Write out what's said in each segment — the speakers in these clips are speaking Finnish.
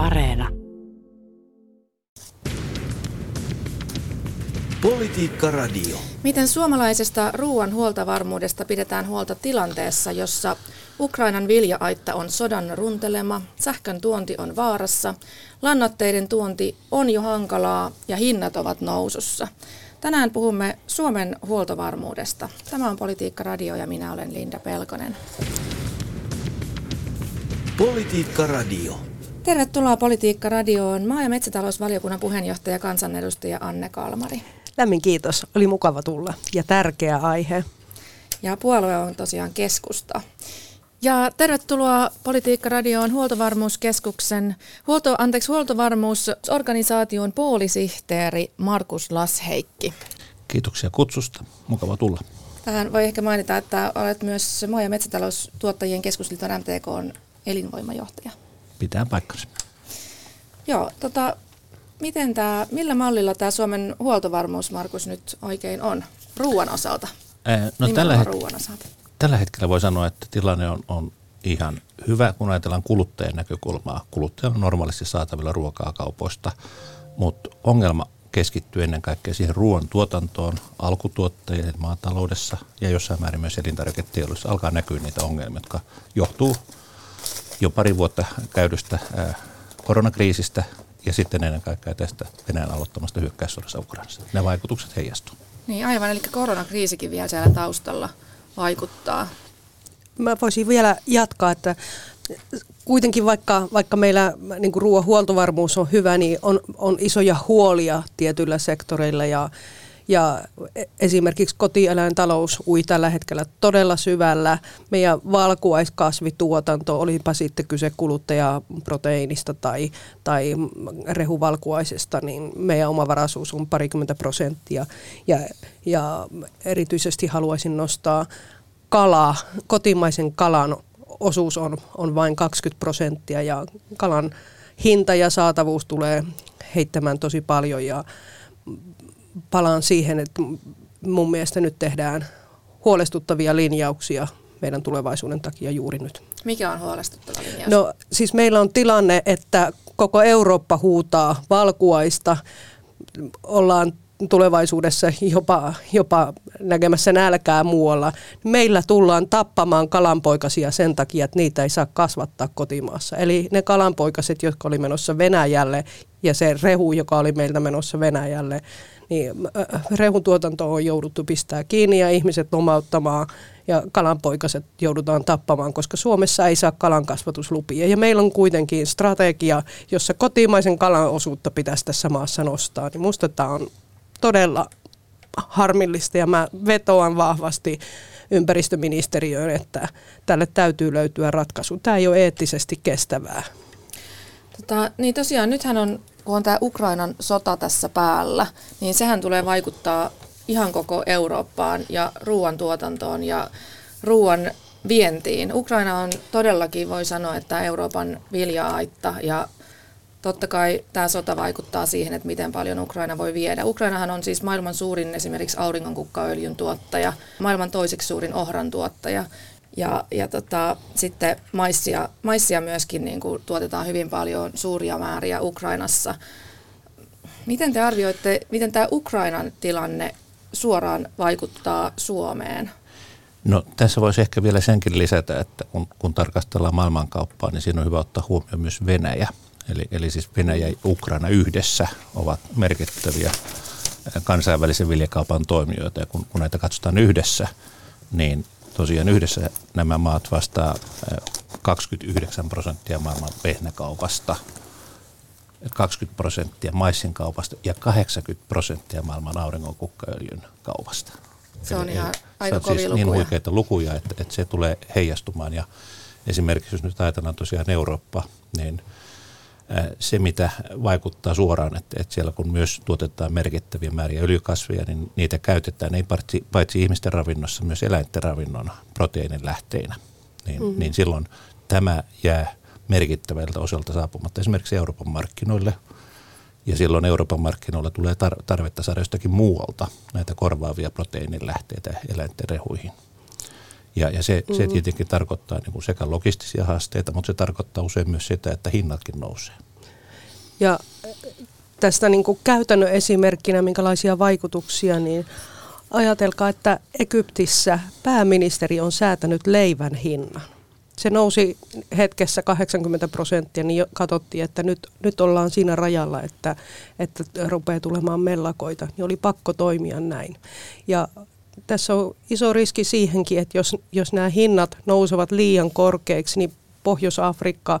Areena. Politiikka Radio. Miten suomalaisesta ruoan huoltovarmuudesta pidetään huolta tilanteessa, jossa Ukrainan viljaaitta on sodan runtelema, sähkön tuonti on vaarassa, lannoitteiden tuonti on jo hankalaa ja hinnat ovat nousussa. Tänään puhumme Suomen huoltovarmuudesta. Tämä on Politiikka Radio ja minä olen Linda Pelkonen. Politiikka Radio. Tervetuloa Politiikka Radioon maa- ja metsätalousvaliokunnan puheenjohtaja kansanedustaja Anne Kalmari. Lämmin kiitos, oli mukava tulla ja tärkeä aihe. Ja puolue on tosiaan keskusta. Ja tervetuloa Politiikka Radioon Huoltovarmuuskeskuksen, huolto, anteeksi, huoltovarmuusorganisaation puolisihteeri Markus Lasheikki. Kiitoksia kutsusta. Mukava tulla. Tähän voi ehkä mainita, että olet myös maa- ja metsätaloustuottajien keskusliiton MTK elinvoimajohtaja. Pitää paikkansa. Joo, tota, miten tää, millä mallilla tämä Suomen huoltovarmuus, Markus, nyt oikein on ruoan osalta? No tällä, het- ruoan osalta. tällä hetkellä voi sanoa, että tilanne on, on ihan hyvä, kun ajatellaan kuluttajan näkökulmaa. Kuluttaja on normaalisti saatavilla ruokaa kaupoista, mutta ongelma keskittyy ennen kaikkea siihen ruoan tuotantoon, alkutuottajien maataloudessa ja jossain määrin myös elintarviketeollisuudessa alkaa näkyä niitä ongelmia, jotka johtuu jo pari vuotta käydystä koronakriisistä ja sitten ennen kaikkea tästä Venäjän aloittamasta hyökkäyssodassa Ukrainassa. Ne vaikutukset heijastuu. Niin aivan, eli koronakriisikin vielä siellä taustalla vaikuttaa. Mä voisin vielä jatkaa, että kuitenkin vaikka, vaikka meillä niin ruoan huoltovarmuus on hyvä, niin on, on isoja huolia tietyillä sektoreilla ja, ja esimerkiksi kotieläintalous ui tällä hetkellä todella syvällä. Meidän valkuaiskasvituotanto, olipa sitten kyse kuluttajaproteiinista tai, tai rehuvalkuaisesta, niin meidän omavaraisuus on parikymmentä prosenttia. Ja, ja erityisesti haluaisin nostaa kala, kotimaisen kalan osuus on, on vain 20 prosenttia ja kalan hinta ja saatavuus tulee heittämään tosi paljon ja palaan siihen, että mun mielestä nyt tehdään huolestuttavia linjauksia meidän tulevaisuuden takia juuri nyt. Mikä on huolestuttava linjaus? No siis meillä on tilanne, että koko Eurooppa huutaa valkuaista. Ollaan tulevaisuudessa jopa, jopa näkemässä nälkää muualla. Meillä tullaan tappamaan kalanpoikasia sen takia, että niitä ei saa kasvattaa kotimaassa. Eli ne kalanpoikaset, jotka oli menossa Venäjälle ja se rehu, joka oli meiltä menossa Venäjälle, niin rehun tuotanto on jouduttu pistää kiinni ja ihmiset lomauttamaan ja kalanpoikaset joudutaan tappamaan, koska Suomessa ei saa kalankasvatuslupia. Ja meillä on kuitenkin strategia, jossa kotimaisen kalan osuutta pitäisi tässä maassa nostaa. Niin musta tämä on todella harmillista ja mä vetoan vahvasti ympäristöministeriöön, että tälle täytyy löytyä ratkaisu. Tämä ei ole eettisesti kestävää. Tota, niin tosiaan nythän on, kun on tämä Ukrainan sota tässä päällä, niin sehän tulee vaikuttaa ihan koko Eurooppaan ja ruoantuotantoon ja ruoan vientiin. Ukraina on todellakin, voi sanoa, että Euroopan vilja-aitta ja totta kai tämä sota vaikuttaa siihen, että miten paljon Ukraina voi viedä. Ukrainahan on siis maailman suurin esimerkiksi auringonkukkaöljyn tuottaja, maailman toiseksi suurin ohran tuottaja. Ja, ja tota, sitten maissia, maissia myöskin niin kuin tuotetaan hyvin paljon suuria määriä Ukrainassa. Miten te arvioitte, miten tämä Ukrainan tilanne suoraan vaikuttaa Suomeen? No tässä voisi ehkä vielä senkin lisätä, että kun, kun tarkastellaan maailmankauppaa, niin siinä on hyvä ottaa huomioon myös Venäjä. Eli, eli siis Venäjä ja Ukraina yhdessä ovat merkittäviä kansainvälisen viljakaupan toimijoita. Ja kun, kun näitä katsotaan yhdessä, niin tosiaan yhdessä nämä maat vastaa 29 prosenttia maailman vehnäkaupasta, 20 prosenttia maissin kaupasta ja 80 prosenttia maailman auringonkukkaöljyn kaupasta. Se on Eli- ihan aika on siis niin lukuja. huikeita lukuja, että, että se tulee heijastumaan. Ja esimerkiksi jos nyt ajatellaan tosiaan Eurooppa, niin se, mitä vaikuttaa suoraan, että, että siellä kun myös tuotetaan merkittäviä määriä öljykasveja, niin niitä käytetään ei paitsi, paitsi ihmisten ravinnossa, myös eläinten ravinnon proteiinin lähteinä. Niin, mm-hmm. niin silloin tämä jää merkittävältä osalta saapumatta esimerkiksi Euroopan markkinoille. Ja silloin Euroopan markkinoilla tulee tar- tarvetta saada jostakin muualta näitä korvaavia proteiinin lähteitä eläinten rehuihin. Ja, ja se, mm-hmm. se tietenkin tarkoittaa niin kuin sekä logistisia haasteita, mutta se tarkoittaa usein myös sitä, että hinnatkin nousee. Ja tästä niin kuin käytännön esimerkkinä, minkälaisia vaikutuksia, niin ajatelkaa, että Egyptissä pääministeri on säätänyt leivän hinnan. Se nousi hetkessä 80 prosenttia, niin katsottiin, että nyt, nyt ollaan siinä rajalla, että, että rupeaa tulemaan mellakoita. Niin oli pakko toimia näin. Ja tässä on iso riski siihenkin, että jos, jos nämä hinnat nousevat liian korkeiksi, niin Pohjois-Afrikka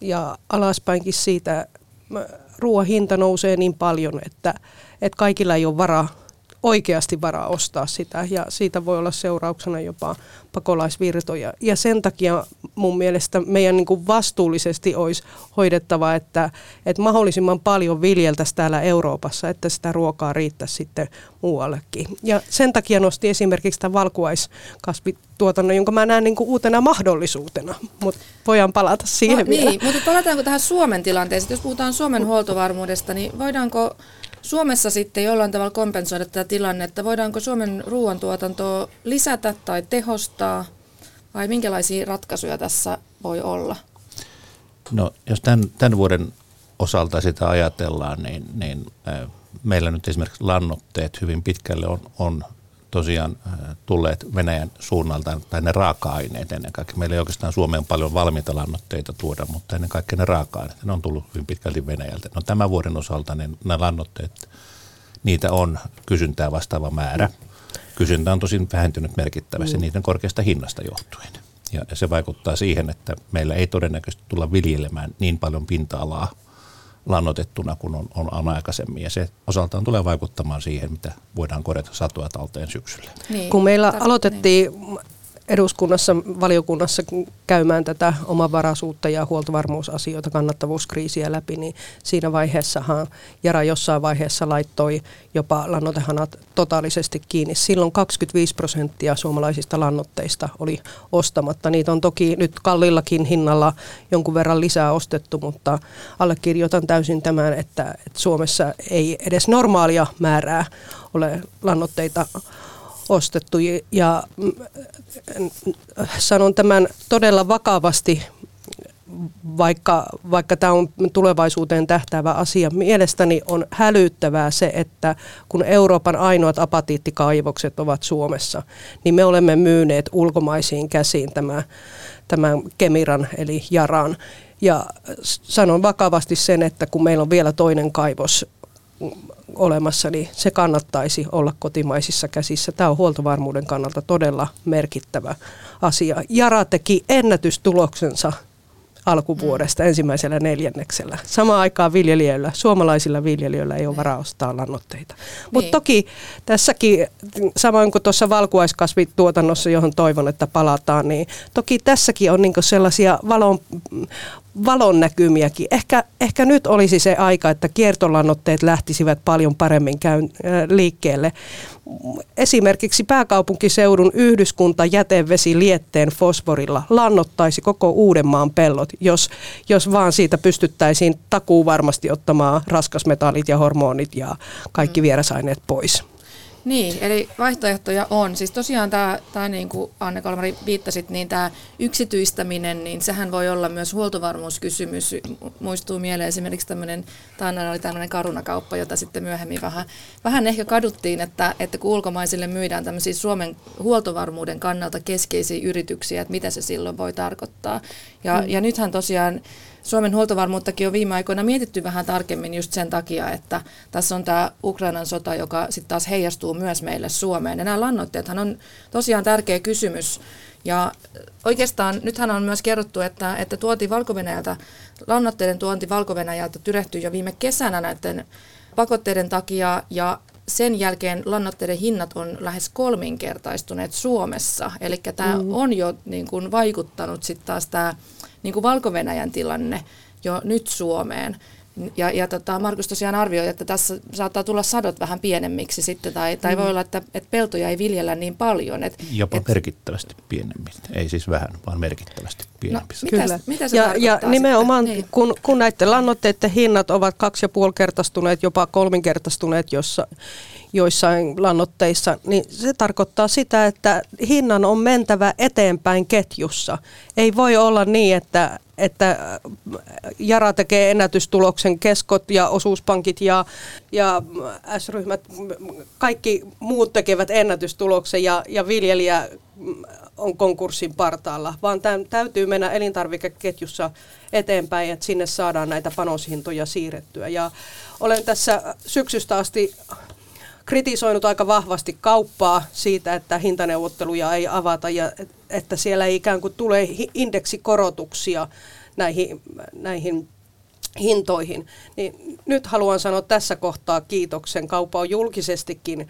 ja alaspäinkin siitä ruoan hinta nousee niin paljon, että, että kaikilla ei ole varaa oikeasti varaa ostaa sitä ja siitä voi olla seurauksena jopa pakolaisvirtoja. Ja sen takia mun mielestä meidän niin kuin vastuullisesti olisi hoidettava, että, että mahdollisimman paljon viljeltäisiin täällä Euroopassa, että sitä ruokaa riittäisi sitten muuallekin. Ja sen takia nosti esimerkiksi tämän valkuaiskasvituotannon, jonka mä näen niin kuin uutena mahdollisuutena, mutta voidaan palata siihen no, vielä. Niin, mutta palataanko tähän Suomen tilanteeseen? Jos puhutaan Suomen huoltovarmuudesta, niin voidaanko Suomessa sitten jollain tavalla kompensoida tätä tilannetta? Voidaanko Suomen ruoantuotantoa lisätä tai tehostaa vai minkälaisia ratkaisuja tässä voi olla? No jos tämän, tämän vuoden osalta sitä ajatellaan, niin, niin äh, meillä nyt esimerkiksi lannoitteet hyvin pitkälle on, on tosiaan äh, tulleet Venäjän suunnalta, tai ne raaka-aineet ennen kaikkea. Meillä ei oikeastaan Suomeen paljon valmiita lannoitteita tuoda, mutta ennen kaikkea ne raaka-aineet, ne on tullut hyvin pitkälti Venäjältä. No tämän vuoden osalta ne, nämä lannoitteet, niitä on kysyntää vastaava määrä. Kysyntä on tosin vähentynyt merkittävästi mm. niiden korkeasta hinnasta johtuen. Ja se vaikuttaa siihen, että meillä ei todennäköisesti tulla viljelemään niin paljon pinta-alaa – lannotettuna kuin on, on, on aikaisemmin. Ja se osaltaan tulee vaikuttamaan siihen, mitä voidaan korjata satoa talteen syksyllä. Niin, kun meillä aloitettiin niin eduskunnassa, valiokunnassa käymään tätä omavaraisuutta ja huoltovarmuusasioita, kannattavuuskriisiä läpi, niin siinä vaiheessahan Jara jossain vaiheessa laittoi jopa lannotehanat totaalisesti kiinni. Silloin 25 prosenttia suomalaisista lannoitteista oli ostamatta. Niitä on toki nyt kallillakin hinnalla jonkun verran lisää ostettu, mutta allekirjoitan täysin tämän, että, että Suomessa ei edes normaalia määrää ole lannoitteita ostettu ja mm, sanon tämän todella vakavasti, vaikka, vaikka tämä on tulevaisuuteen tähtäävä asia. Mielestäni on hälyttävää se, että kun Euroopan ainoat apatiittikaivokset ovat Suomessa, niin me olemme myyneet ulkomaisiin käsiin tämän, tämän Kemiran eli Jaran. Ja sanon vakavasti sen, että kun meillä on vielä toinen kaivos olemassa, niin se kannattaisi olla kotimaisissa käsissä. Tämä on huoltovarmuuden kannalta todella merkittävä asia. Jara teki ennätystuloksensa alkuvuodesta mm. ensimmäisellä neljänneksellä. Samaan aikaan viljelijöillä, suomalaisilla viljelijöillä ei ole varaa ostaa lannoitteita. Niin. Mutta toki tässäkin, samoin kuin tuossa valkuaiskasvituotannossa, johon toivon, että palataan, niin toki tässäkin on niinku sellaisia valon, valon näkymiäkin. Ehkä, ehkä nyt olisi se aika, että kiertolannoitteet lähtisivät paljon paremmin käyn, äh, liikkeelle. Esimerkiksi pääkaupunkiseudun yhdyskunta jätevesi lietteen fosforilla lannottaisi koko Uudenmaan pellot, jos, jos vaan siitä pystyttäisiin takuu varmasti ottamaan raskasmetallit ja hormonit ja kaikki mm. vierasaineet pois. Niin, eli vaihtoehtoja on. Siis tosiaan tämä, tämä niin kuin Anne Kalmari viittasit, niin tämä yksityistäminen, niin sehän voi olla myös huoltovarmuuskysymys. Muistuu mieleen esimerkiksi tämmöinen, tämä oli tämmöinen karunakauppa, jota sitten myöhemmin vähän, vähän ehkä kaduttiin, että, että kun ulkomaisille myydään tämmöisiä Suomen huoltovarmuuden kannalta keskeisiä yrityksiä, että mitä se silloin voi tarkoittaa. Ja, mm. ja nythän tosiaan Suomen huoltovarmuuttakin on viime aikoina mietitty vähän tarkemmin just sen takia, että tässä on tämä Ukrainan sota, joka sitten taas heijastuu myös meille Suomeen. Ja nämä lannoitteethan on tosiaan tärkeä kysymys. Ja oikeastaan nythän on myös kerrottu, että, että tuoti valko lannoitteiden tuonti valko tyrehtyi jo viime kesänä näiden pakotteiden takia ja sen jälkeen lannoitteiden hinnat on lähes kolminkertaistuneet Suomessa. Eli tämä mm. on jo niin kuin, vaikuttanut sitten taas tämä niin valko tilanne jo nyt Suomeen. Ja, ja tota, Markus tosiaan arvioi, että tässä saattaa tulla sadot vähän pienemmiksi sitten, tai, tai mm. voi olla, että, että peltoja ei viljellä niin paljon. Et, Jopa et, merkittävästi pienemmiksi, ei siis vähän, vaan merkittävästi pienempi. No, Mitä, Kyllä. mitä se ja, ja nimenomaan, sitten? Niin. kun, kun näiden lannoitteiden hinnat ovat kaksi ja puoli kertaistuneet, jopa kolminkertaistuneet jossa, joissain lannoitteissa, niin se tarkoittaa sitä, että hinnan on mentävä eteenpäin ketjussa. Ei voi olla niin, että, että Jara tekee ennätystuloksen, keskot ja osuuspankit ja, ja S-ryhmät, kaikki muut tekevät ennätystuloksen ja, ja viljelijä on konkurssin partaalla, vaan tämän täytyy mennä elintarvikeketjussa eteenpäin, että sinne saadaan näitä panoshintoja siirrettyä. Ja olen tässä syksystä asti kritisoinut aika vahvasti kauppaa siitä, että hintaneuvotteluja ei avata ja että siellä ei ikään kuin tule indeksikorotuksia näihin, näihin hintoihin. Niin nyt haluan sanoa tässä kohtaa kiitoksen. Kauppa on julkisestikin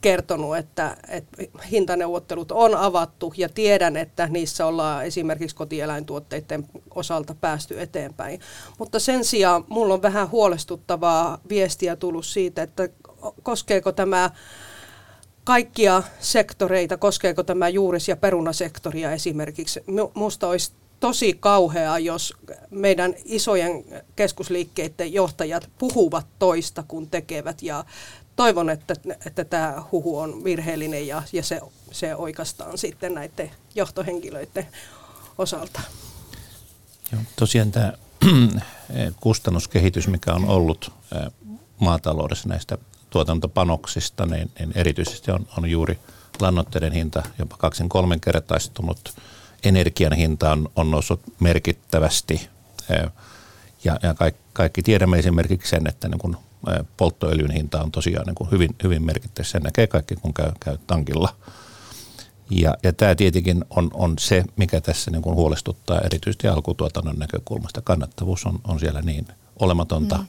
kertonut, että, että hintaneuvottelut on avattu ja tiedän, että niissä ollaan esimerkiksi kotieläintuotteiden osalta päästy eteenpäin. Mutta sen sijaan mulla on vähän huolestuttavaa viestiä tullut siitä, että koskeeko tämä kaikkia sektoreita, koskeeko tämä juuris- ja perunasektoria esimerkiksi. Minusta olisi tosi kauheaa, jos meidän isojen keskusliikkeiden johtajat puhuvat toista kuin tekevät ja toivon, että, että tämä huhu on virheellinen ja, ja se, se oikeastaan sitten näiden johtohenkilöiden osalta. Joo, tosiaan tämä kustannuskehitys, mikä on ollut maataloudessa näistä tuotantopanoksista, niin, niin erityisesti on, on juuri lannoitteiden hinta jopa kaksin kolmenkertaistunut. Energian hinta on, on noussut merkittävästi ja, ja kaikki, kaikki tiedämme esimerkiksi sen, että niin kun polttoöljyn hinta on tosiaan niin kuin hyvin, hyvin merkittävä. Sen näkee kaikki, kun käy, käy tankilla. Ja, ja tämä tietenkin on, on se, mikä tässä niin kuin huolestuttaa erityisesti alkutuotannon näkökulmasta. Kannattavuus on, on siellä niin olematonta, mm.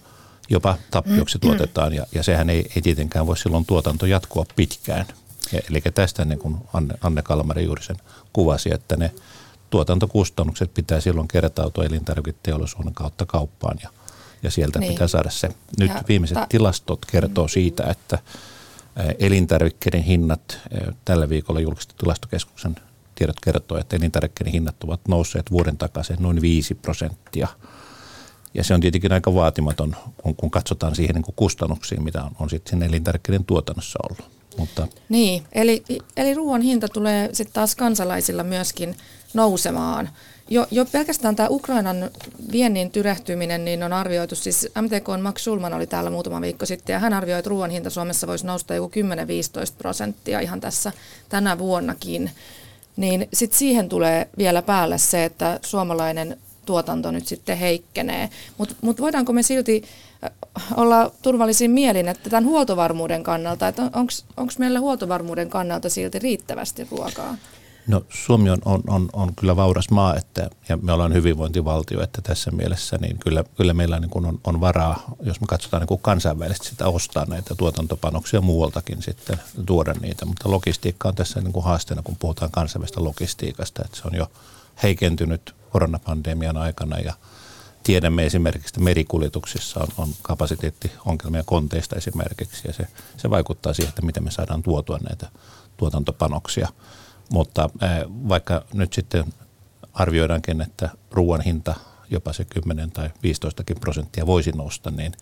Jopa tappioksi mm. tuotetaan ja, ja sehän ei, ei tietenkään voi silloin tuotanto jatkua pitkään. Ja, eli tästä niin kuin Anne, Anne Kalmari juuri sen kuvasi, että ne tuotantokustannukset pitää silloin kertautua elintarviketeollisuuden kautta kauppaan ja – ja sieltä niin. pitää saada se. Nyt ja viimeiset ta- tilastot kertoo siitä, että elintarvikkeiden hinnat, tällä viikolla julkistettu tilastokeskuksen tiedot kertoo, että elintarvikkeiden hinnat ovat nousseet vuoden takaisin noin 5 prosenttia. Ja se on tietenkin aika vaatimaton, kun, kun katsotaan siihen niin kuin kustannuksiin, mitä on, on sitten elintarvikkeiden tuotannossa ollut. Mutta. Niin, eli, eli ruoan hinta tulee sitten taas kansalaisilla myöskin nousemaan. Jo, jo pelkästään tämä Ukrainan viennin tyrehtyminen niin on arvioitu, siis MTK Max Schulman oli täällä muutama viikko sitten ja hän arvioi, että ruoan hinta Suomessa voisi nousta joku 10-15 prosenttia ihan tässä tänä vuonnakin. Niin sitten siihen tulee vielä päälle se, että suomalainen tuotanto nyt sitten heikkenee. Mutta mut voidaanko me silti äh, olla turvallisin mielin, että tämän huoltovarmuuden kannalta, että onko meillä huoltovarmuuden kannalta silti riittävästi ruokaa? No Suomi on, on, on, on kyllä vauras maa että, ja me ollaan hyvinvointivaltio, että tässä mielessä niin kyllä, kyllä meillä niin kuin on, on varaa, jos me katsotaan niin kuin kansainvälisesti sitä ostaa näitä tuotantopanoksia muualtakin sitten tuoda niitä, mutta logistiikka on tässä niin kuin haasteena, kun puhutaan kansainvälistä logistiikasta, että se on jo heikentynyt koronapandemian aikana ja tiedämme esimerkiksi, että merikuljetuksissa on, on kapasiteettiongelmia konteista esimerkiksi ja se, se vaikuttaa siihen, että miten me saadaan tuotua näitä tuotantopanoksia – mutta vaikka nyt sitten arvioidaankin, että ruoan hinta jopa se 10 tai 15 prosenttia voisi nousta, niin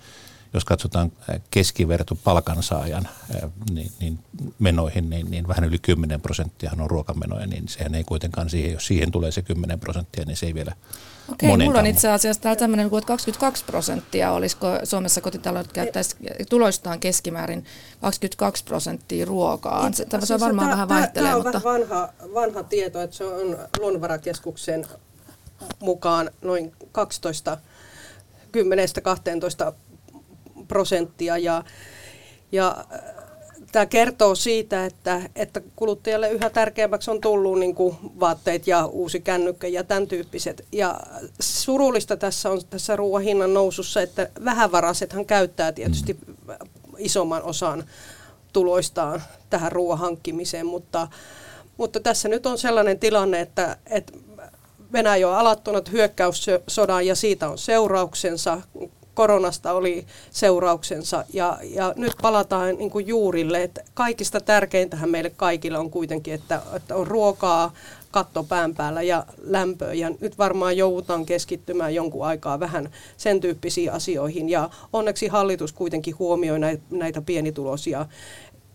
jos katsotaan keskiverto palkansaajan niin, niin menoihin, niin, niin vähän yli 10 prosenttia on ruokamenoja, niin sehän ei kuitenkaan siihen, jos siihen tulee se 10 prosenttia, niin se ei vielä Okei, mulla on itse asiassa täällä tämmöinen, että 22 prosenttia olisiko Suomessa kotitaloudet käyttäisi tuloistaan keskimäärin 22 prosenttia ruokaa. Se, tämä siis varmaan tämä, vähän vaihtelee. Tämä on mutta... vanha, vanha tieto, että se on Luonnonvarakeskuksen mukaan noin 12 10-12 prosenttia ja, ja tämä kertoo siitä, että, että kuluttajalle yhä tärkeämmäksi on tullut niin kuin vaatteet ja uusi kännykkä ja tämän tyyppiset. Ja surullista tässä on tässä ruoan hinnan nousussa, että vähävaraisethan käyttää tietysti isomman osan tuloistaan tähän ruoan hankkimiseen, mutta, mutta tässä nyt on sellainen tilanne, että, että Venäjä on alattunut hyökkäyssodan ja siitä on seurauksensa koronasta oli seurauksensa ja, ja nyt palataan niin kuin juurille. Että kaikista tärkeintähän meille kaikille on kuitenkin, että, että on ruokaa, katto pään päällä ja lämpö. Ja nyt varmaan joudutaan keskittymään jonkun aikaa vähän sen tyyppisiin asioihin. Ja onneksi hallitus kuitenkin huomioi näitä pienituloisia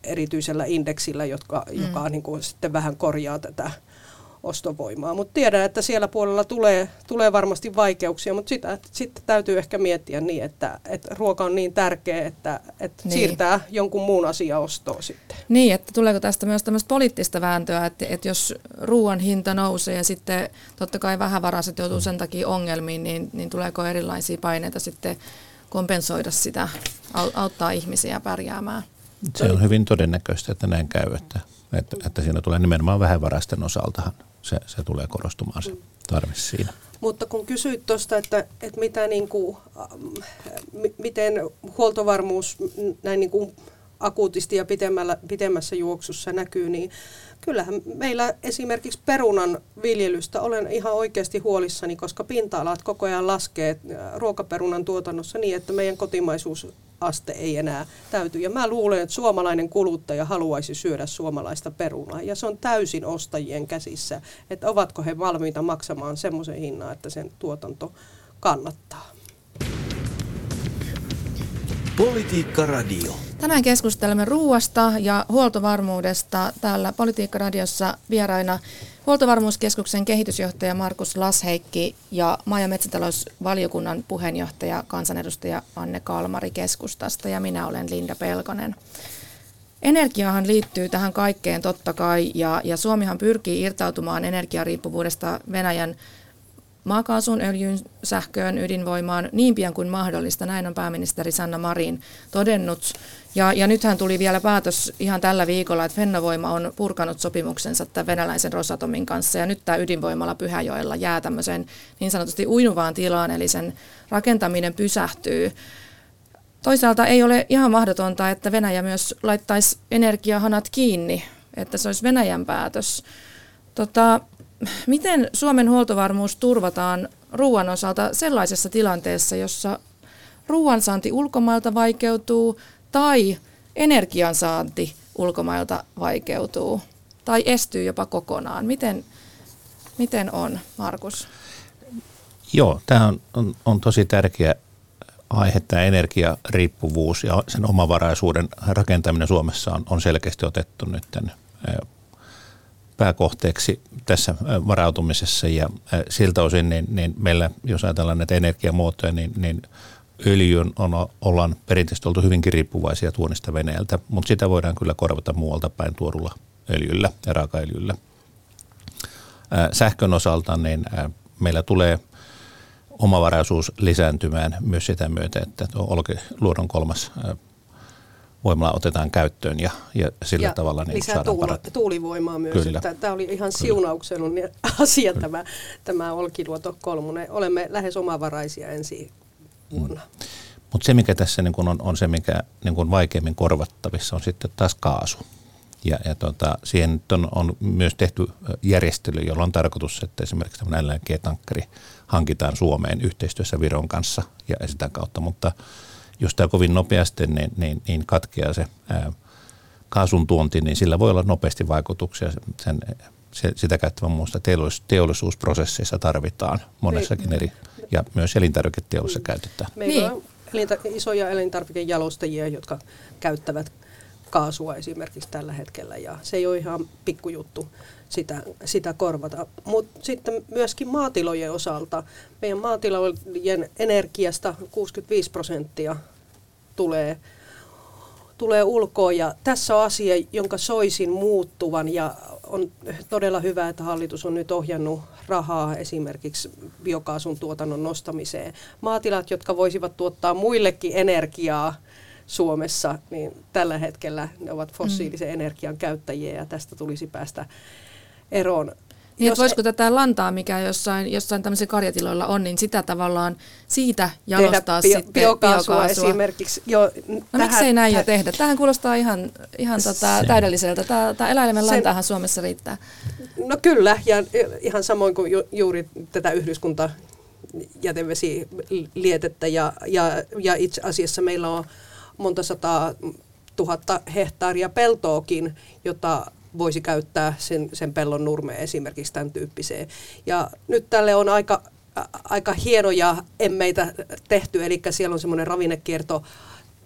erityisellä indeksillä, jotka, mm. joka niin kuin sitten vähän korjaa tätä ostovoimaa. Mutta tiedän, että siellä puolella tulee, tulee varmasti vaikeuksia, mutta sitä sitten täytyy ehkä miettiä niin, että, että ruoka on niin tärkeä, että, että niin. siirtää jonkun muun asian ostoon sitten. Niin, että tuleeko tästä myös tämmöistä poliittista vääntöä, että, että jos ruoan hinta nousee ja sitten totta kai vähävaraiset joutuu sen takia ongelmiin, niin, niin tuleeko erilaisia paineita sitten kompensoida sitä, auttaa ihmisiä pärjäämään? Se on hyvin todennäköistä, että näin käy, että, että, että siinä tulee nimenomaan vähävaraisten osaltahan se, se tulee korostumaan se tarve siinä. Mutta kun kysyit tuosta, että, että mitä niin kuin, miten huoltovarmuus näin niin kuin akuutisti ja pitemmällä, pitemmässä juoksussa näkyy, niin kyllähän meillä esimerkiksi perunan viljelystä olen ihan oikeasti huolissani, koska pinta-alat koko ajan laskee ruokaperunan tuotannossa niin, että meidän kotimaisuus aste ei enää täyty. Ja mä luulen, että suomalainen kuluttaja haluaisi syödä suomalaista perunaa. Ja se on täysin ostajien käsissä, että ovatko he valmiita maksamaan semmoisen hinnan, että sen tuotanto kannattaa. Politiikka Radio. Tänään keskustelemme ruuasta ja huoltovarmuudesta. Täällä Politiikka Radiossa vieraina Huoltovarmuuskeskuksen kehitysjohtaja Markus Lasheikki ja maa- ja metsätalousvaliokunnan puheenjohtaja kansanedustaja Anne Kalmari keskustasta ja minä olen Linda Pelkonen. Energiahan liittyy tähän kaikkeen totta kai ja, ja Suomihan pyrkii irtautumaan energiariippuvuudesta Venäjän maakaasun, öljyn, sähköön, ydinvoimaan niin pian kuin mahdollista. Näin on pääministeri Sanna Marin todennut. Ja, ja nythän tuli vielä päätös ihan tällä viikolla, että Fennovoima on purkanut sopimuksensa tämän venäläisen Rosatomin kanssa. Ja nyt tämä ydinvoimala Pyhäjoella jää tämmöiseen niin sanotusti uinuvaan tilaan, eli sen rakentaminen pysähtyy. Toisaalta ei ole ihan mahdotonta, että Venäjä myös laittaisi energiahanat kiinni, että se olisi Venäjän päätös. Tota, miten Suomen huoltovarmuus turvataan ruoan osalta sellaisessa tilanteessa, jossa ruoansaanti ulkomailta vaikeutuu tai energiansaanti ulkomailta vaikeutuu tai estyy jopa kokonaan? Miten, miten on, Markus? Joo, tämä on, on, on tosi tärkeä aihe, tämä energiariippuvuus ja sen omavaraisuuden rakentaminen Suomessa on, on selkeästi otettu nyt pääkohteeksi tässä varautumisessa ja siltä osin niin, niin meillä, jos ajatellaan näitä energiamuotoja, niin, niin öljyn on, ollaan perinteisesti oltu hyvinkin riippuvaisia tuonnista Venäjältä, mutta sitä voidaan kyllä korvata muualta päin tuodulla öljyllä ja raakaöljyllä. Sähkön osalta niin meillä tulee omavaraisuus lisääntymään myös sitä myötä, että Olkiluodon kolmas voimalla otetaan käyttöön ja, ja sillä ja tavalla niin lisää saadaan tuula, tuulivoimaa myös. Kyllä. Tämä oli ihan siunauksellinen asia Kyllä. tämä, tämä Olkiluoto kolmonen. Olemme lähes omavaraisia ensi vuonna. Mm. Mutta se, mikä tässä niin kun on, on se, mikä niin kun vaikeimmin korvattavissa, on sitten taas kaasu. Ja, ja tota, siihen on, on myös tehty järjestely, jolla on tarkoitus, että esimerkiksi tämmöinen LNG-tankkeri hankitaan Suomeen yhteistyössä Viron kanssa ja sitä kautta, mutta – jos tämä kovin nopeasti niin, niin, niin katkeaa se ää, kaasun tuonti, niin sillä voi olla nopeasti vaikutuksia. Sen, se, sitä käyttävän muusta teollisuus, teollisuusprosesseissa tarvitaan monessakin eri, ja myös elintarviketeollisuudessa mm. käytetään. Meillä on elinta- isoja elintarvikejalostajia, jotka käyttävät kaasua esimerkiksi tällä hetkellä, ja se ei ole ihan pikkujuttu sitä, sitä korvata. Mutta sitten myöskin maatilojen osalta, meidän maatilojen energiasta 65 prosenttia tulee, tulee ulkoa ja tässä on asia, jonka soisin muuttuvan ja on todella hyvä, että hallitus on nyt ohjannut rahaa esimerkiksi biokaasun tuotannon nostamiseen. Maatilat, jotka voisivat tuottaa muillekin energiaa, Suomessa, niin tällä hetkellä ne ovat fossiilisen mm. energian käyttäjiä ja tästä tulisi päästä eroon. Niin, jos voisiko e- tätä lantaa, mikä jossain, jossain tämmöisen karjatiloilla on, niin sitä tavallaan siitä jalostaa bio, sitten biokaasua. biokaasua. esimerkiksi. Jo, no tähän, miksei näin tähän, jo tehdä? Tähän kuulostaa ihan, ihan tota, täydelliseltä. Tämä, tämä eläimen lantaahan Suomessa riittää. No kyllä, ja ihan samoin kuin ju, juuri tätä yhdyskunta jätevesilietettä ja, ja, ja itse asiassa meillä on monta sataa tuhatta hehtaaria peltoakin, jota voisi käyttää sen, sen pellon nurmeen esimerkiksi tämän tyyppiseen. Ja nyt tälle on aika, aika hienoja emmeitä tehty, eli siellä on semmoinen ravinnekierto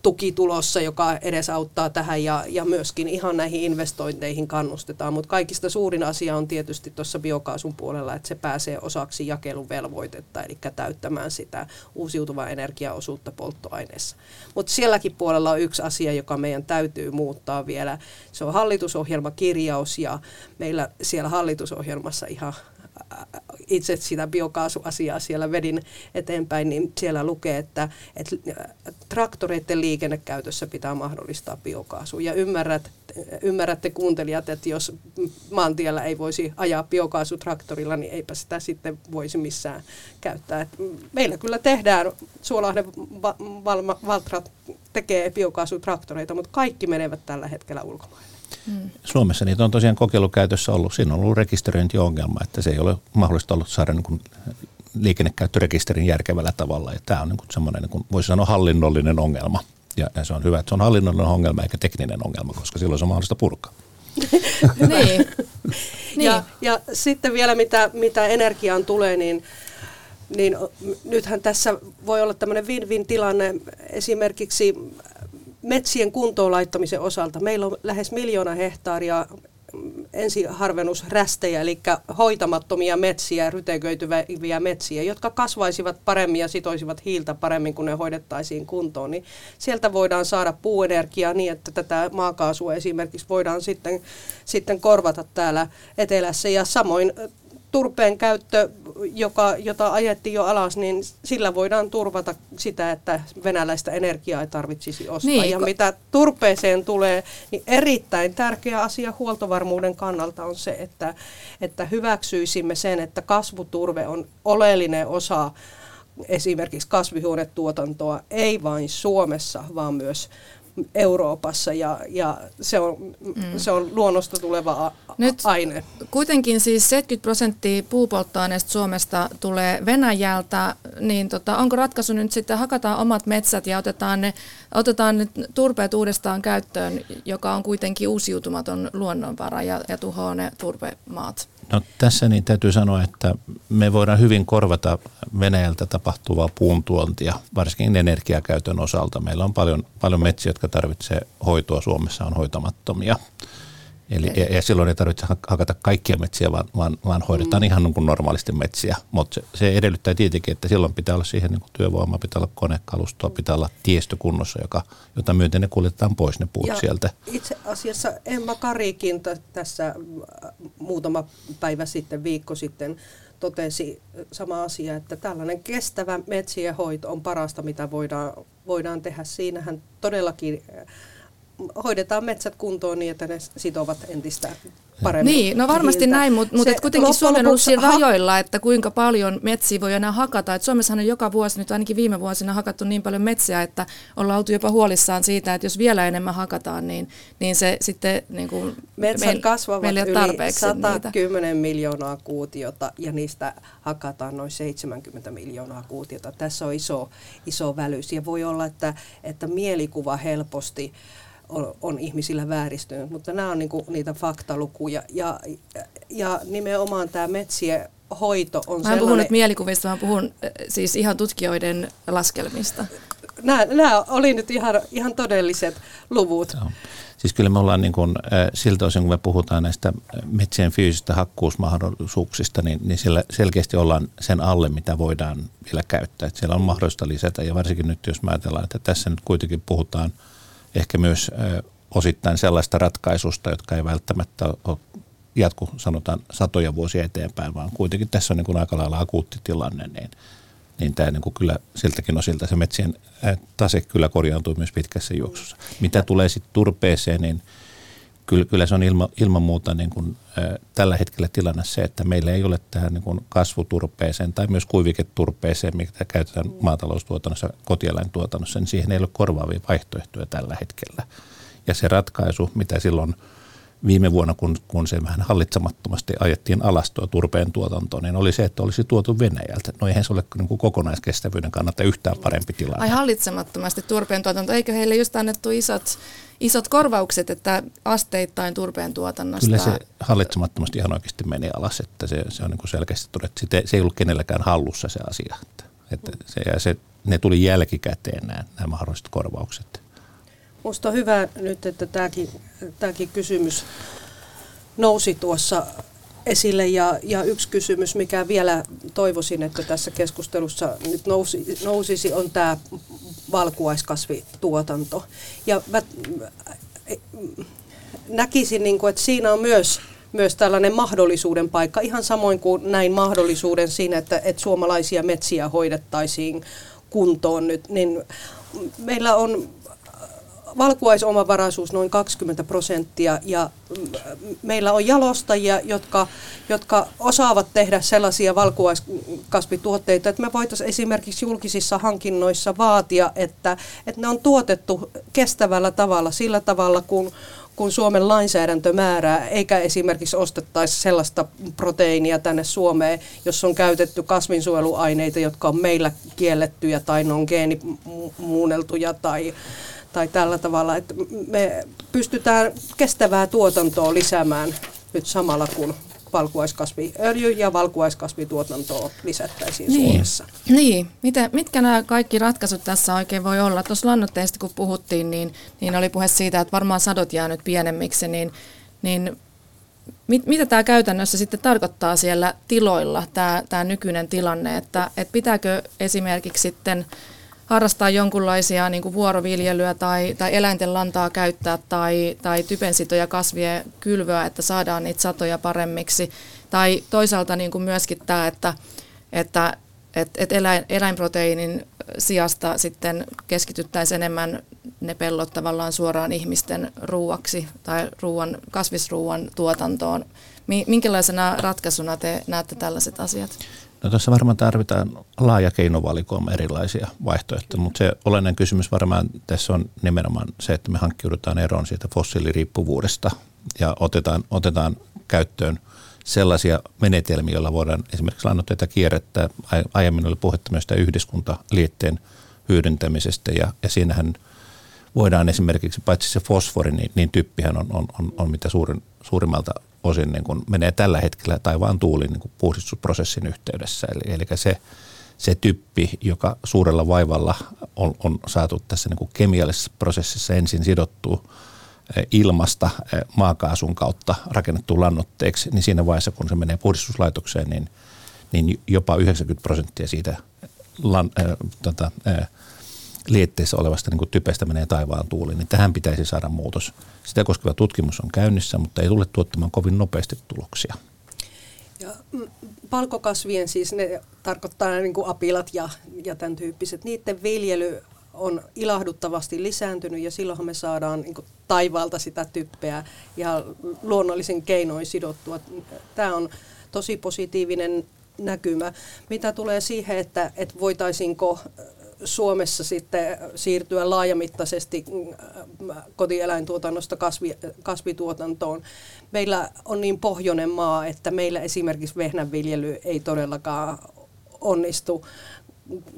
tuki tulossa, joka edesauttaa tähän ja, ja myöskin ihan näihin investointeihin kannustetaan. Mutta kaikista suurin asia on tietysti tuossa biokaasun puolella, että se pääsee osaksi jakelun velvoitetta, eli täyttämään sitä uusiutuvaa energiaosuutta polttoaineessa. Mutta sielläkin puolella on yksi asia, joka meidän täytyy muuttaa vielä. Se on hallitusohjelmakirjaus ja meillä siellä hallitusohjelmassa ihan itse sitä biokaasuasiaa siellä vedin eteenpäin, niin siellä lukee, että, että traktoreiden liikennekäytössä pitää mahdollistaa biokaasu. Ja ymmärrät, ymmärrätte kuuntelijat, että jos maantiellä ei voisi ajaa biokaasutraktorilla, niin eipä sitä sitten voisi missään käyttää. Et meillä kyllä tehdään, Suolahden Valtra tekee biokaasutraktoreita, mutta kaikki menevät tällä hetkellä ulkomaille. Suomessa niitä on tosiaan kokeilukäytössä ollut. Siinä on ollut rekisteröintiongelma, että se ei ole mahdollista ollut saada niin kuin liikennekäyttörekisterin järkevällä tavalla. Ja tämä on niin kuin semmoinen, niin kuin voisi sanoa, hallinnollinen ongelma. Ja, ja se on hyvä, että se on hallinnollinen ongelma eikä tekninen ongelma, koska silloin se on mahdollista purkaa. niin. niin. Ja, ja sitten vielä mitä, mitä energiaan tulee, niin niin nythän tässä voi olla tämmöinen win-win tilanne. Esimerkiksi metsien kuntoon laittamisen osalta meillä on lähes miljoona hehtaaria ensiharvennusrästejä, eli hoitamattomia metsiä, ryteköityviä metsiä, jotka kasvaisivat paremmin ja sitoisivat hiiltä paremmin, kun ne hoidettaisiin kuntoon. Niin sieltä voidaan saada puuenergiaa niin, että tätä maakaasua esimerkiksi voidaan sitten, sitten korvata täällä etelässä. Ja samoin turpeen käyttö, joka, jota ajettiin jo alas, niin sillä voidaan turvata sitä, että venäläistä energiaa ei tarvitsisi ostaa. Niin, ja mitä turpeeseen tulee, niin erittäin tärkeä asia huoltovarmuuden kannalta on se, että, että hyväksyisimme sen, että kasvuturve on oleellinen osa esimerkiksi kasvihuonetuotantoa, ei vain Suomessa, vaan myös Euroopassa ja, ja se, on, mm. se on luonnosta tuleva Nyt aine. Kuitenkin siis 70 prosenttia puupolttoaineesta Suomesta tulee Venäjältä, niin tota, onko ratkaisu nyt sitten hakataan omat metsät ja otetaan ne, otetaan ne turpeet uudestaan käyttöön, joka on kuitenkin uusiutumaton luonnonvara ja, ja tuhoaa ne turpemaat? No tässä niin täytyy sanoa, että me voidaan hyvin korvata Venäjältä tapahtuvaa puuntuontia, varsinkin energiakäytön osalta. Meillä on paljon, paljon metsiä, jotka tarvitsee hoitoa. Suomessa on hoitamattomia. Eli, ja, ja silloin ei tarvitse hakata kaikkia metsiä, vaan, vaan, vaan hoidetaan mm. ihan niin kuin normaalisti metsiä. Mutta se, se edellyttää tietenkin, että silloin pitää olla siihen niin kuin työvoima, pitää olla konekalustoa, pitää olla tiestö kunnossa, joka, jota myöten ne kuljetetaan pois ne puut ja sieltä. Itse asiassa Emma Karikin tässä äh, muutama päivä sitten, viikko sitten, totesi sama asia, että tällainen kestävä metsien hoito on parasta, mitä voidaan, voidaan tehdä. Siinähän todellakin äh, hoidetaan metsät kuntoon niin, että ne sitovat entistä paremmin. Niin, no varmasti hiiltä. näin, mutta, mutta kuitenkin Suomen on ollut siinä ha- rajoilla, että kuinka paljon metsiä voi enää hakata. Et Suomessahan on joka vuosi, nyt ainakin viime vuosina hakattu niin paljon metsiä, että ollaan oltu jopa huolissaan siitä, että jos vielä enemmän hakataan, niin, niin se sitten niin kuin Metsät meil, kasvavat yli 110 niitä. miljoonaa kuutiota ja niistä hakataan noin 70 miljoonaa kuutiota. Tässä on iso, iso välys ja voi olla, että, että mielikuva helposti on, on ihmisillä vääristynyt, mutta nämä on niinku niitä faktalukuja. Ja, ja nimenomaan tämä metsien hoito on Mä en puhu nyt mielikuvista, mä puhun äh, siis ihan tutkijoiden laskelmista. Nämä, nämä oli nyt ihan, ihan todelliset luvut. Joo. Siis kyllä me ollaan niin kuin, äh, siltä osin, kun me puhutaan näistä metsien fyysistä hakkuusmahdollisuuksista, niin, niin siellä selkeästi ollaan sen alle, mitä voidaan vielä käyttää. Että siellä on mahdollista lisätä ja varsinkin nyt, jos mä ajatellaan, että tässä nyt kuitenkin puhutaan – ehkä myös osittain sellaista ratkaisusta, jotka ei välttämättä ole jatku, sanotaan, satoja vuosia eteenpäin, vaan kuitenkin tässä on niin kuin aika lailla akuutti tilanne, niin, niin tämä niin kuin kyllä siltäkin osilta se metsien tase kyllä korjaantuu myös pitkässä juoksussa. Mitä tulee sitten turpeeseen, niin kyllä, kyllä se on ilma, ilman muuta niin kuin, ä, tällä hetkellä tilanne se, että meillä ei ole tähän niin kuin kasvuturpeeseen tai myös kuiviketurpeeseen, mikä käytetään maataloustuotannossa, kotieläintuotannossa, niin siihen ei ole korvaavia vaihtoehtoja tällä hetkellä. Ja se ratkaisu, mitä silloin viime vuonna, kun, kun se vähän hallitsemattomasti ajettiin alas tuo turpeen tuotanto, niin oli se, että olisi tuotu Venäjältä. No eihän se ole niin kuin kokonaiskestävyyden kannalta yhtään parempi tilanne. Ai hallitsemattomasti turpeen tuotanto. Eikö heille just annettu isot, isot korvaukset, että asteittain turpeen tuotannosta? Kyllä se hallitsemattomasti ihan oikeasti meni alas, että se, se on niin kuin selkeästi todettu. Se ei ollut kenelläkään hallussa se asia. Että, että se, se, ne tuli jälkikäteen nämä, nämä mahdolliset korvaukset. Minusta on hyvä nyt, että tämäkin, tämäkin kysymys nousi tuossa esille ja, ja yksi kysymys, mikä vielä toivoisin, että tässä keskustelussa nyt nousi, nousisi, on tämä valkuaiskasvituotanto. Ja mä näkisin, niin kuin, että siinä on myös myös tällainen mahdollisuuden paikka, ihan samoin kuin näin mahdollisuuden siinä, että, että suomalaisia metsiä hoidettaisiin kuntoon nyt, niin meillä on valkuaisomavaraisuus noin 20 prosenttia ja mm, meillä on jalostajia, jotka, jotka osaavat tehdä sellaisia valkuaiskasvituotteita, että me voitaisiin esimerkiksi julkisissa hankinnoissa vaatia, että, että ne on tuotettu kestävällä tavalla, sillä tavalla kun, kun Suomen lainsäädäntö määrää, eikä esimerkiksi ostettaisi sellaista proteiinia tänne Suomeen, jos on käytetty kasvinsuojeluaineita, jotka on meillä kiellettyjä tai ne on geenimuunneltuja tai, tai tällä tavalla, että me pystytään kestävää tuotantoa lisäämään nyt samalla kun valkuaiskasviöljy ja valkuaiskasvituotantoa lisättäisiin niin. Suomessa. Niin, Mitä, mitkä nämä kaikki ratkaisut tässä oikein voi olla? Tuossa lannoitteista kun puhuttiin, niin, niin oli puhe siitä, että varmaan sadot jää nyt pienemmiksi, niin, niin mit, mitä tämä käytännössä sitten tarkoittaa siellä tiloilla, tämä, tämä nykyinen tilanne, että, että pitääkö esimerkiksi sitten harrastaa jonkunlaisia niin kuin vuoroviljelyä tai, tai eläinten lantaa käyttää tai, tai typensitoja kasvien kylvöä, että saadaan niitä satoja paremmiksi. Tai toisaalta niin kuin myöskin tämä, että, että et, et eläin, eläinproteiinin sijasta sitten keskityttäisiin enemmän ne pellot tavallaan suoraan ihmisten ruuaksi tai ruuan, kasvisruuan tuotantoon. Minkälaisena ratkaisuna te näette tällaiset asiat? No tuossa varmaan tarvitaan laaja keinovalikoima erilaisia vaihtoehtoja, mutta se olennainen kysymys varmaan tässä on nimenomaan se, että me hankkiudutaan eroon siitä fossiiliriippuvuudesta ja otetaan, otetaan käyttöön sellaisia menetelmiä, joilla voidaan esimerkiksi lannoitteita kierrättää. Aiemmin oli puhetta myös yhdyskuntaliitteen hyödyntämisestä ja, ja siinähän voidaan esimerkiksi, paitsi se fosfori, niin, niin typpihän on, on, on, on mitä suurin, suurimmalta osin niin kuin menee tällä hetkellä taivaan tuulin niin kuin puhdistusprosessin yhteydessä. Eli, eli se, se typpi, joka suurella vaivalla on, on saatu tässä niin kuin kemiallisessa prosessissa ensin sidottua eh, ilmasta eh, maakaasun kautta rakennettu lannoitteeksi, niin siinä vaiheessa, kun se menee puhdistuslaitokseen, niin, niin jopa 90 prosenttia siitä lan, äh, tota, äh, lietteessä olevasta niin kuin typestä menee taivaan tuuliin, niin tähän pitäisi saada muutos. Sitä koskeva tutkimus on käynnissä, mutta ei tule tuottamaan kovin nopeasti tuloksia. Ja mm, palkokasvien siis ne tarkoittaa niin kuin apilat ja, ja tämän tyyppiset, niiden viljely on ilahduttavasti lisääntynyt ja silloinhan me saadaan niin taivaalta sitä typpeä ja luonnollisin keinoin sidottua. Tämä on tosi positiivinen näkymä. Mitä tulee siihen, että, että voitaisiinko Suomessa sitten siirtyä laajamittaisesti mm, kotieläintuotannosta kasvi, kasvituotantoon. Meillä on niin pohjoinen maa, että meillä esimerkiksi vehnänviljely ei todellakaan onnistu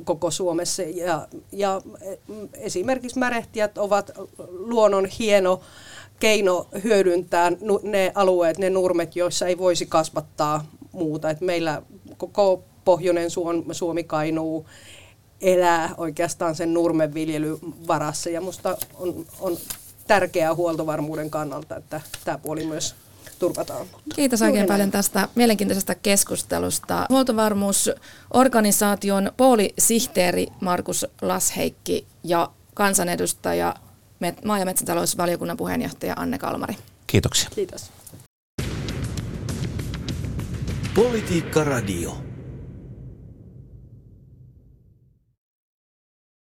koko Suomessa. Ja, ja esimerkiksi märehtijät ovat luonnon hieno keino hyödyntää ne alueet, ne nurmet, joissa ei voisi kasvattaa muuta. Et meillä koko pohjoinen Suomi, Kainuu, elää oikeastaan sen nurmenviljelyn varassa. Ja minusta on, on tärkeää huoltovarmuuden kannalta, että tämä puoli myös turvataan. Kiitos oikein paljon tästä mielenkiintoisesta keskustelusta. Huoltovarmuusorganisaation poolisihteeri Markus Lasheikki ja kansanedustaja maa- ja metsätalousvaliokunnan puheenjohtaja Anne Kalmari. Kiitoksia. Kiitos. Politiikka Radio.